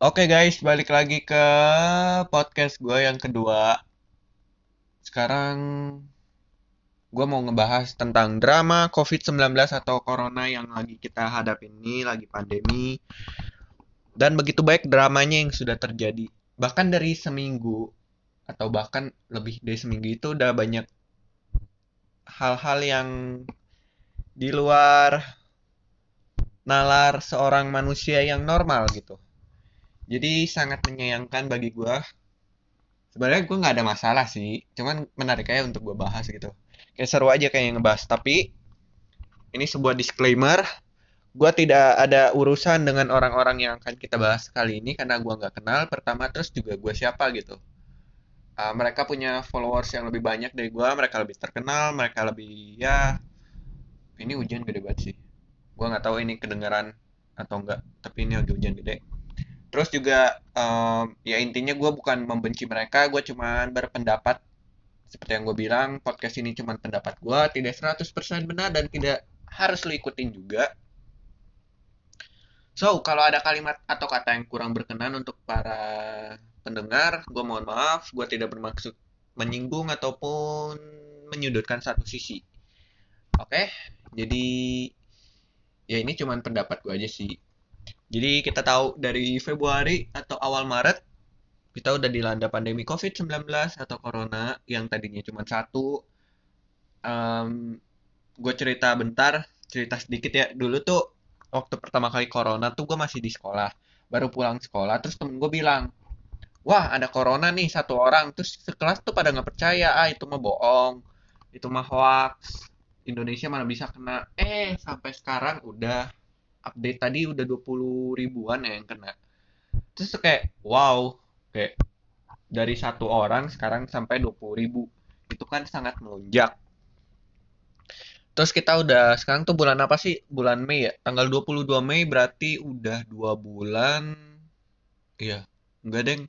Oke guys, balik lagi ke podcast gue yang kedua. Sekarang gue mau ngebahas tentang drama COVID-19 atau Corona yang lagi kita hadapi ini, lagi pandemi. Dan begitu baik dramanya yang sudah terjadi. Bahkan dari seminggu, atau bahkan lebih dari seminggu itu udah banyak hal-hal yang di luar nalar seorang manusia yang normal gitu jadi sangat menyayangkan bagi gue. Sebenarnya gue nggak ada masalah sih, cuman menarik aja untuk gue bahas gitu. Kayak seru aja kayak ngebahas. Tapi ini sebuah disclaimer, gue tidak ada urusan dengan orang-orang yang akan kita bahas kali ini karena gue nggak kenal. Pertama terus juga gue siapa gitu. Uh, mereka punya followers yang lebih banyak dari gue, mereka lebih terkenal, mereka lebih ya. Ini hujan gede banget sih. Gue nggak tahu ini kedengaran atau enggak, tapi ini lagi hujan gede terus juga um, ya intinya gue bukan membenci mereka gue cuman berpendapat seperti yang gue bilang podcast ini cuman pendapat gue tidak 100% benar dan tidak harus lo ikutin juga. So kalau ada kalimat atau kata yang kurang berkenan untuk para pendengar gue mohon maaf gue tidak bermaksud menyinggung ataupun menyudutkan satu sisi. Oke? Okay? jadi ya ini cuman pendapat gue aja sih jadi kita tahu dari Februari atau awal Maret kita udah dilanda pandemi COVID-19 atau Corona yang tadinya cuma satu. Um, gue cerita bentar, cerita sedikit ya. Dulu tuh waktu pertama kali Corona tuh gue masih di sekolah. Baru pulang sekolah, terus temen gue bilang, wah ada Corona nih satu orang. Terus sekelas tuh pada nggak percaya, ah itu mah bohong, itu mah hoax. Indonesia mana bisa kena. Eh sampai sekarang udah update tadi udah 20 ribuan ya yang kena. Terus kayak wow kayak dari satu orang sekarang sampai 20 ribu. Itu kan sangat melonjak. Terus kita udah sekarang tuh bulan apa sih? Bulan Mei ya? Tanggal 22 Mei berarti udah dua bulan. Iya enggak deng.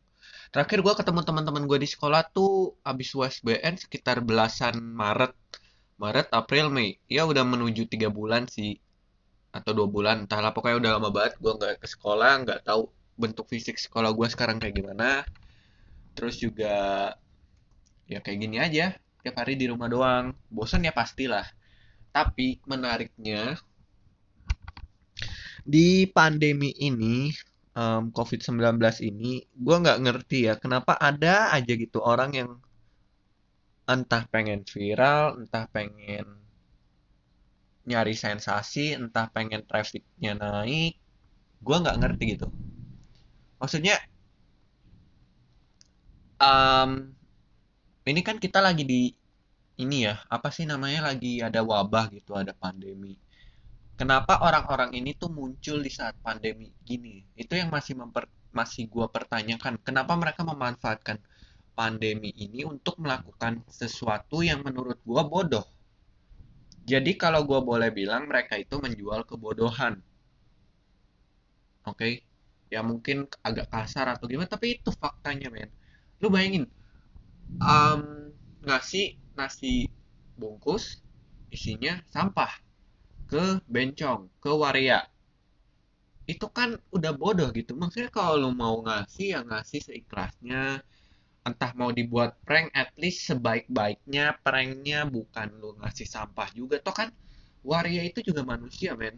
Terakhir gue ketemu teman-teman gue di sekolah tuh abis USBN sekitar belasan Maret. Maret April Mei. Ya udah menuju tiga bulan sih atau dua bulan entahlah pokoknya udah lama banget gue nggak ke sekolah nggak tahu bentuk fisik sekolah gue sekarang kayak gimana. Terus juga ya kayak gini aja tiap hari di rumah doang. Bosan ya pastilah. Tapi menariknya di pandemi ini um, COVID-19 ini gue nggak ngerti ya kenapa ada aja gitu orang yang entah pengen viral entah pengen nyari sensasi entah pengen trafficnya naik gue nggak ngerti gitu. Maksudnya um, ini kan kita lagi di ini ya apa sih namanya lagi ada wabah gitu ada pandemi. Kenapa orang-orang ini tuh muncul di saat pandemi gini? Itu yang masih memper masih gue pertanyakan. Kenapa mereka memanfaatkan pandemi ini untuk melakukan sesuatu yang menurut gue bodoh jadi kalau gue boleh bilang mereka itu menjual kebodohan. Oke, okay? ya mungkin agak kasar atau gimana, tapi itu faktanya men. Lu bayangin, um, ngasih nasi bungkus isinya sampah ke bencong, ke waria. Itu kan udah bodoh gitu. Maksudnya kalau lu mau ngasih ya ngasih seikhlasnya, entah mau dibuat prank at least sebaik-baiknya pranknya bukan lu ngasih sampah juga. Toh kan waria itu juga manusia men.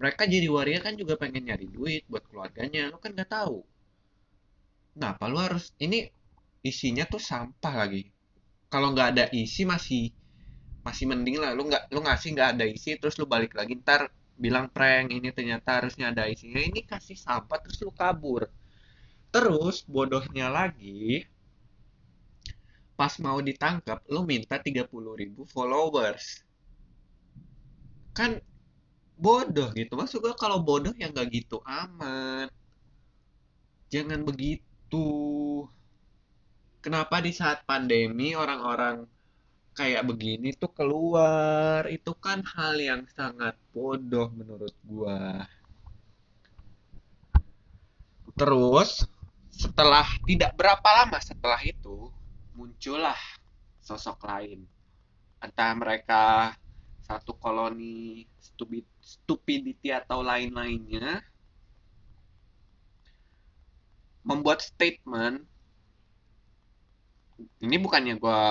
Mereka jadi waria kan juga pengen nyari duit buat keluarganya. Lu kan nggak tahu. Apa lu harus ini isinya tuh sampah lagi. Kalau nggak ada isi masih masih mending lah. Lu nggak lu ngasih nggak ada isi terus lu balik lagi ntar bilang prank ini ternyata harusnya ada isinya. Ini kasih sampah terus lu kabur. Terus bodohnya lagi pas mau ditangkap lo minta 30 ribu followers. Kan bodoh gitu. Maksud gue kalau bodoh ya nggak gitu amat. Jangan begitu. Kenapa di saat pandemi orang-orang kayak begini tuh keluar? Itu kan hal yang sangat bodoh menurut gua. Terus setelah tidak berapa lama setelah itu muncullah sosok lain. Entah mereka satu koloni stupid, stupidity atau lain-lainnya. membuat statement ini bukannya gue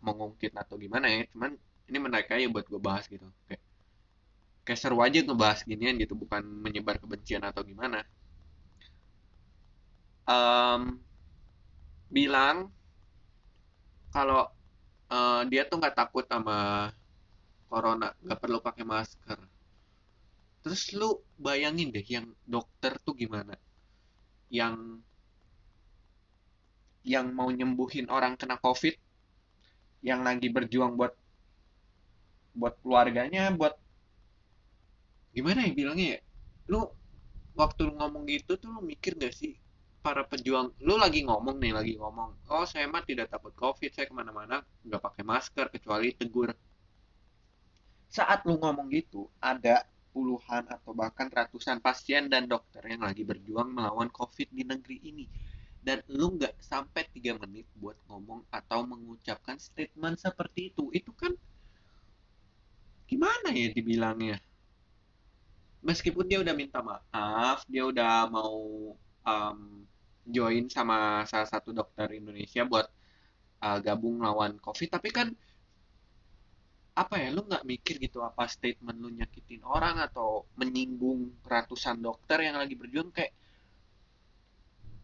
mengungkit atau gimana ya cuman ini menarik aja buat gue bahas gitu kayak kayak seru aja ngebahas ginian gitu bukan menyebar kebencian atau gimana um, bilang kalau uh, dia tuh nggak takut sama corona nggak perlu pakai masker. Terus lu bayangin deh yang dokter tuh gimana? Yang yang mau nyembuhin orang kena covid yang lagi berjuang buat buat keluarganya buat gimana ya bilangnya ya? Lu waktu lu ngomong gitu tuh lu mikir gak sih para pejuang lu lagi ngomong nih lagi ngomong oh saya mah tidak takut covid saya ke mana-mana nggak pakai masker kecuali tegur. Saat lu ngomong gitu ada puluhan atau bahkan ratusan pasien dan dokter yang lagi berjuang melawan covid di negeri ini. Dan lu nggak sampai tiga menit buat ngomong atau mengucapkan statement seperti itu. Itu kan gimana ya dibilangnya? Meskipun dia udah minta maaf dia udah mau um, join sama salah satu dokter Indonesia buat uh, gabung lawan covid. Tapi kan apa ya lu nggak mikir gitu apa statement lu nyakitin orang atau menyinggung ratusan dokter yang lagi berjuang? Kayak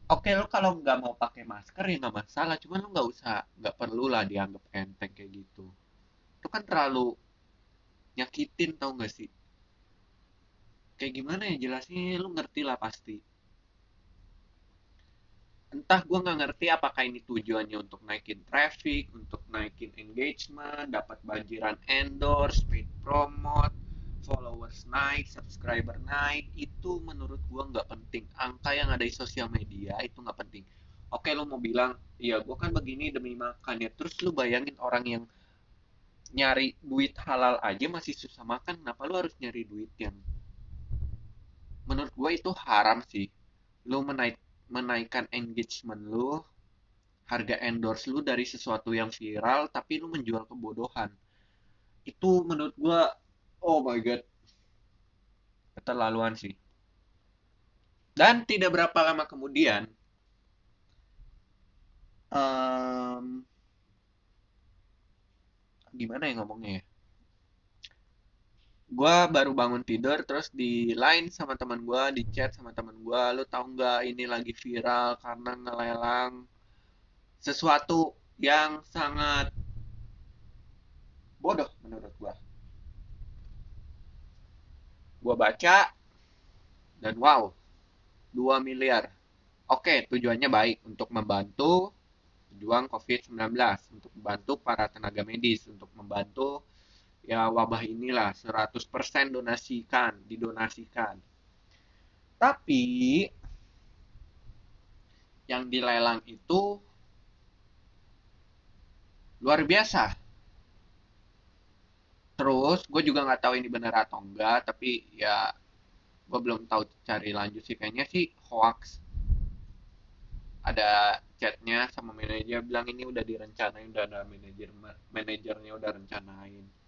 oke okay, lu kalau nggak mau pakai masker ya nggak masalah cuman lu nggak usah nggak perlu lah dianggap enteng kayak gitu. Itu kan terlalu nyakitin tau gak sih? Kayak gimana ya jelasnya lu ngerti lah pasti entah gue nggak ngerti apakah ini tujuannya untuk naikin traffic, untuk naikin engagement, dapat banjiran endorse, paid promote, followers naik, subscriber naik, itu menurut gue nggak penting. Angka yang ada di sosial media itu nggak penting. Oke, lu mau bilang, iya gue kan begini demi makan ya. Terus lu bayangin orang yang nyari duit halal aja masih susah makan, kenapa lu harus nyari duit yang menurut gue itu haram sih. Lu menaik menaikkan engagement lu, harga endorse lu dari sesuatu yang viral, tapi lu menjual kebodohan. Itu menurut gua, oh my god, keterlaluan sih. Dan tidak berapa lama kemudian, um, gimana ya ngomongnya ya? Gue baru bangun tidur terus di line sama teman gue di chat sama teman gue lu tau nggak ini lagi viral karena ngelelang sesuatu yang sangat bodoh menurut gue gue baca dan wow 2 miliar. Oke tujuannya baik untuk membantu pejuang COVID-19 untuk membantu para tenaga medis untuk membantu ya wabah inilah 100% donasikan, didonasikan. Tapi yang dilelang itu luar biasa. Terus gue juga nggak tahu ini benar atau enggak, tapi ya gue belum tahu cari lanjut sih kayaknya sih hoax. Ada chatnya sama manajer bilang ini udah direncanain, udah ada manajer manajernya udah rencanain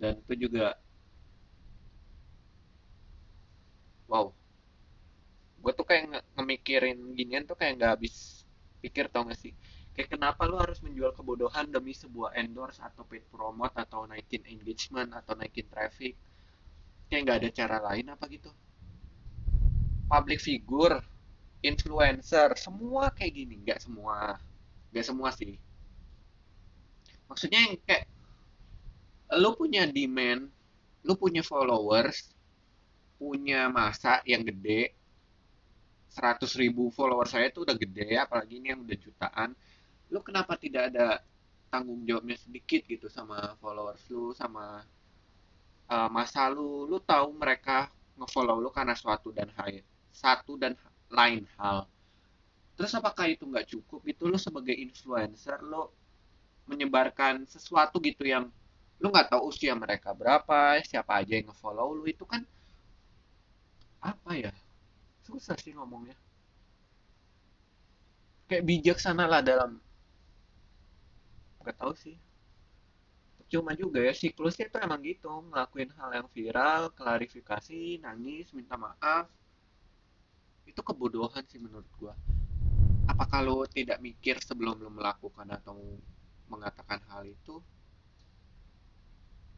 dan itu juga wow. Gue tuh kayak nge ngemikirin ginian tuh kayak nggak habis pikir tau gak sih? Kayak kenapa lu harus menjual kebodohan demi sebuah endorse atau paid promote atau naikin engagement atau naikin traffic? Kayak nggak ada cara lain apa gitu? Public figure influencer semua kayak gini. Nggak semua. Nggak semua sih. Maksudnya yang kayak lu punya demand, lu punya followers, punya masa yang gede, 100 ribu followers saya itu udah gede, apalagi ini yang udah jutaan. Lu kenapa tidak ada tanggung jawabnya sedikit gitu sama followers lu, sama uh, masa lu, lu tahu mereka ngefollow lu karena suatu dan hal, satu dan lain hal. Terus apakah itu nggak cukup? Itu lu sebagai influencer, lu menyebarkan sesuatu gitu yang lu nggak tahu usia mereka berapa siapa aja yang ngefollow lu itu kan apa ya? Susah sih ngomongnya. Kayak bijaksana lah dalam nggak tahu sih. Cuma juga ya siklusnya itu emang gitu ngelakuin hal yang viral klarifikasi nangis minta maaf. Itu kebodohan sih menurut gua. Apakah lo tidak mikir sebelum lo melakukan atau mengatakan hal itu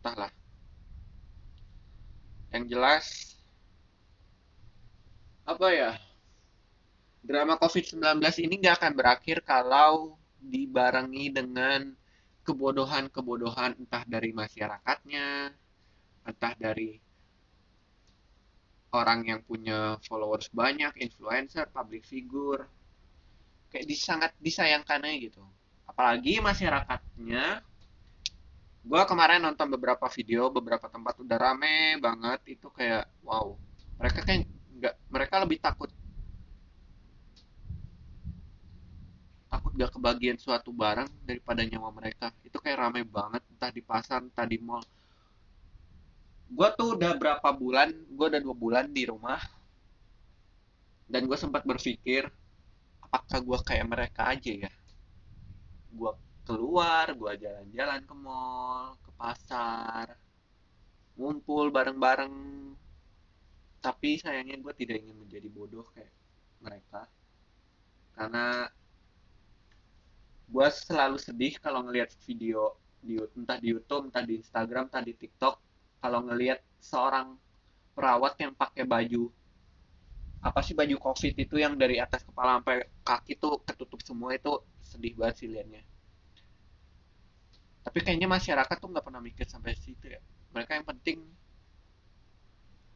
entahlah yang jelas apa ya drama COVID-19 ini nggak akan berakhir kalau dibarengi dengan kebodohan-kebodohan entah dari masyarakatnya, entah dari orang yang punya followers banyak, influencer, public figure, kayak sangat disayangkan aja gitu. Apalagi masyarakatnya, gue kemarin nonton beberapa video, beberapa tempat udah rame banget, itu kayak wow, mereka kan nggak, mereka lebih takut. Takut gak kebagian suatu barang daripada nyawa mereka. Itu kayak rame banget entah di pasar entah di mall. Gue tuh udah berapa bulan gue udah dua bulan di rumah. Dan gue sempat berpikir apakah gue kayak mereka aja ya? Gue keluar gue jalan-jalan ke mall ke pasar ngumpul bareng-bareng. Tapi sayangnya gue tidak ingin menjadi bodoh kayak mereka. Karena gue selalu sedih kalau ngelihat video di entah di YouTube, entah di Instagram, entah di TikTok kalau ngelihat seorang perawat yang pakai baju apa sih baju covid itu yang dari atas kepala sampai kaki tuh ketutup semua itu sedih banget sih liatnya tapi kayaknya masyarakat tuh nggak pernah mikir sampai situ ya. Mereka yang penting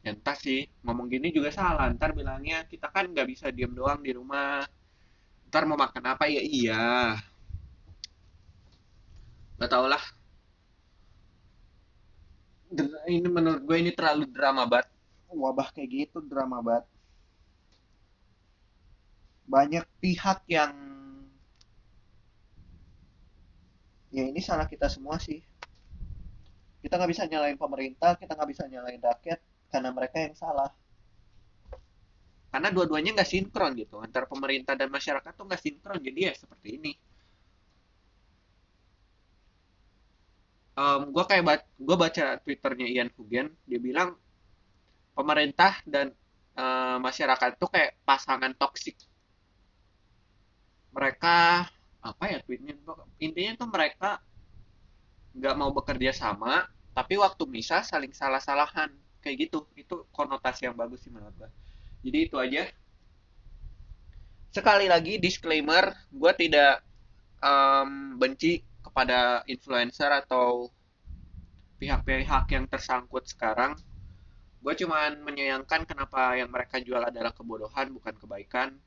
ya entah sih ngomong gini juga salah. Ntar bilangnya kita kan nggak bisa diem doang di rumah. Ntar mau makan apa? Ya iya. Nggak tau lah. Ini menurut gue ini terlalu drama banget. Wabah kayak gitu drama banget. Banyak pihak yang ya ini salah kita semua sih. Kita nggak bisa nyalain pemerintah kita nggak bisa nyalain rakyat karena mereka yang salah. Karena dua-duanya nggak sinkron gitu antara pemerintah dan masyarakat tuh nggak sinkron jadi ya seperti ini. Um, gue kayak ba gue baca twitternya Ian Hugen dia bilang pemerintah dan uh, masyarakat tuh kayak pasangan toksik. Mereka apa ya tweetnya intinya tuh mereka nggak mau bekerja sama tapi waktu misah saling salah-salahan kayak gitu. Itu konotasi yang bagus sih menurut gue jadi itu aja. Sekali lagi disclaimer gue tidak um, benci kepada influencer atau pihak-pihak yang tersangkut sekarang. Gue cuman menyayangkan kenapa yang mereka jual adalah kebodohan bukan kebaikan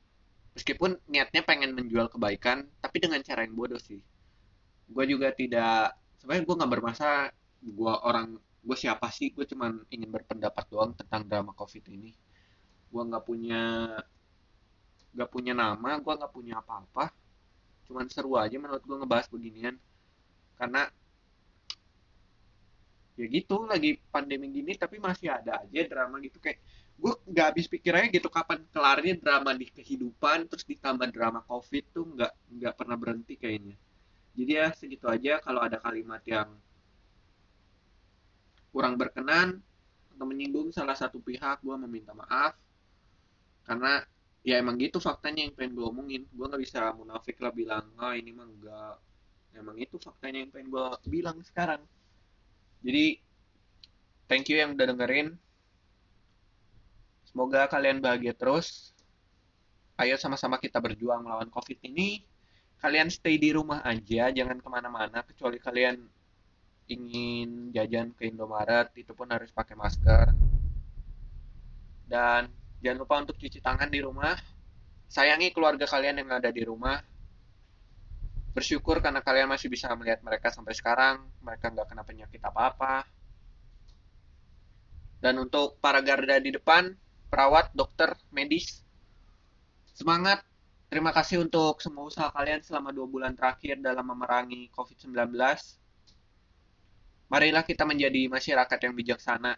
meskipun niatnya pengen menjual kebaikan tapi dengan cara yang bodoh sih. Gue juga tidak sebenarnya gue nggak bermasalah gue orang gue siapa sih? Gue cuman ingin berpendapat doang tentang drama covid ini. Gue nggak punya nggak punya nama gue nggak punya apa-apa. Cuman seru aja menurut gue ngebahas beginian. Karena ya gitu lagi pandemi gini tapi masih ada aja drama gitu. Kayak gue nggak habis pikirnya gitu kapan kelarnya drama di kehidupan terus ditambah drama covid tuh nggak nggak pernah berhenti kayaknya. Jadi ya segitu aja kalau ada kalimat yang kurang berkenan atau menyinggung salah satu pihak gue meminta maaf. Karena ya emang gitu faktanya yang pengen gue omongin. Gue nggak bisa munafik lah bilang ah ini mah enggak emang itu faktanya yang pengen gue bilang sekarang. Jadi thank you yang udah dengerin semoga kalian bahagia terus. Ayo sama-sama kita berjuang melawan covid ini. Kalian stay di rumah aja jangan ke mana-mana kecuali kalian ingin jajan ke Indomaret itu pun harus pakai masker. Dan jangan lupa untuk cuci tangan di rumah. Sayangi keluarga kalian yang ada di rumah. Bersyukur karena kalian masih bisa melihat mereka sampai sekarang. Mereka nggak kena penyakit apa-apa. Dan untuk para garda di depan perawat dokter medis. Semangat. Terima kasih untuk semua usaha kalian selama dua bulan terakhir dalam memerangi covid-19 marilah kita menjadi masyarakat yang bijaksana.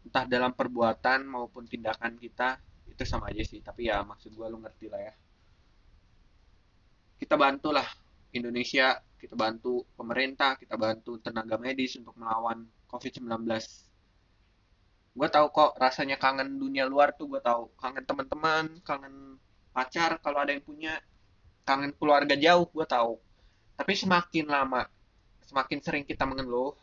Entah dalam perbuatan maupun tindakan kita itu sama aja sih. Tapi ya maksud gue lu ngerti lah ya. Kita bantulah Indonesia, kita bantu pemerintah, kita bantu tenaga medis untuk melawan COVID-19. Gue tahu kok rasanya kangen dunia luar tuh gue tahu. Kangen teman-teman kangen pacar kalau ada yang punya. Kangen keluarga jauh gue tahu. Tapi semakin lama semakin sering kita mengeluh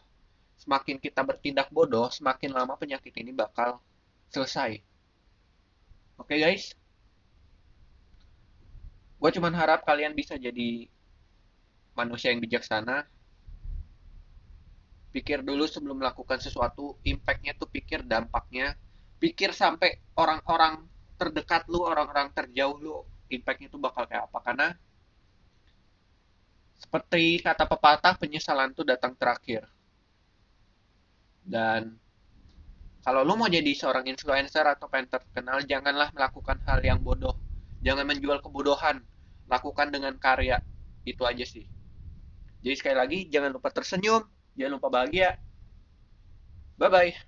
semakin kita bertindak bodoh semakin lama penyakit ini bakal selesai. Oke okay, guys? Gue cuman harap kalian bisa jadi manusia yang bijaksana pikir dulu sebelum melakukan sesuatu impactnya tuh pikir dampaknya pikir sampai orang-orang terdekat lu orang-orang terjauh lu impactnya tuh bakal kayak apa. Karena seperti kata pepatah penyesalan tuh datang terakhir. Dan kalau lu mau jadi seorang influencer atau pengen terkenal janganlah melakukan hal yang bodoh. Jangan menjual kebodohan. Lakukan dengan karya. Itu aja sih. Jadi sekali lagi jangan lupa tersenyum Jangan lupa bahagia. Bye-bye.